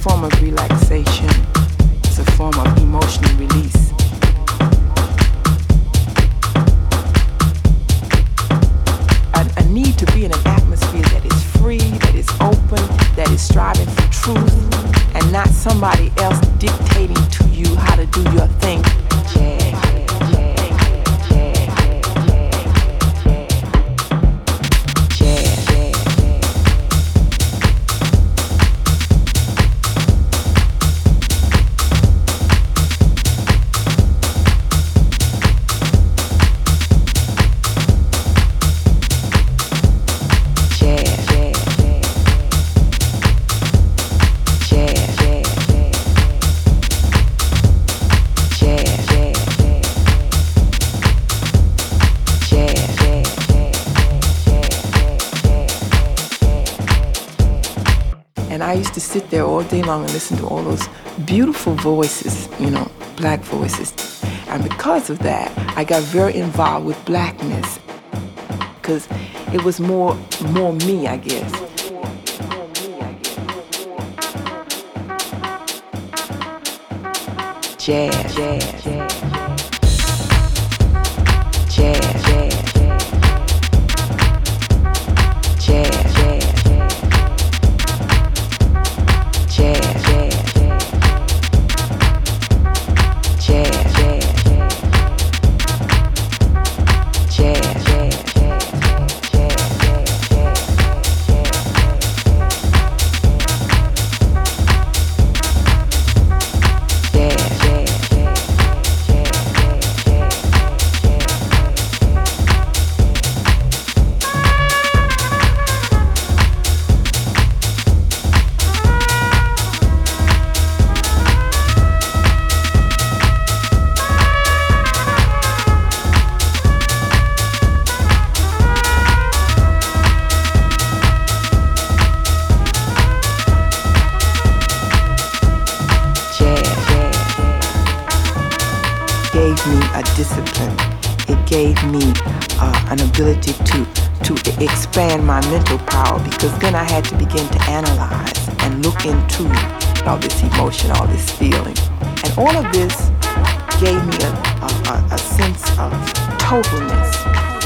form of relaxation. All day long and listen to all those beautiful voices, you know, black voices. And because of that, I got very involved with blackness because it was more more me, I guess. Jazz, jazz, jazz. discipline. It gave me uh, an ability to to expand my mental power because then I had to begin to analyze and look into all this emotion, all this feeling, and all of this gave me a, a, a sense of totalness.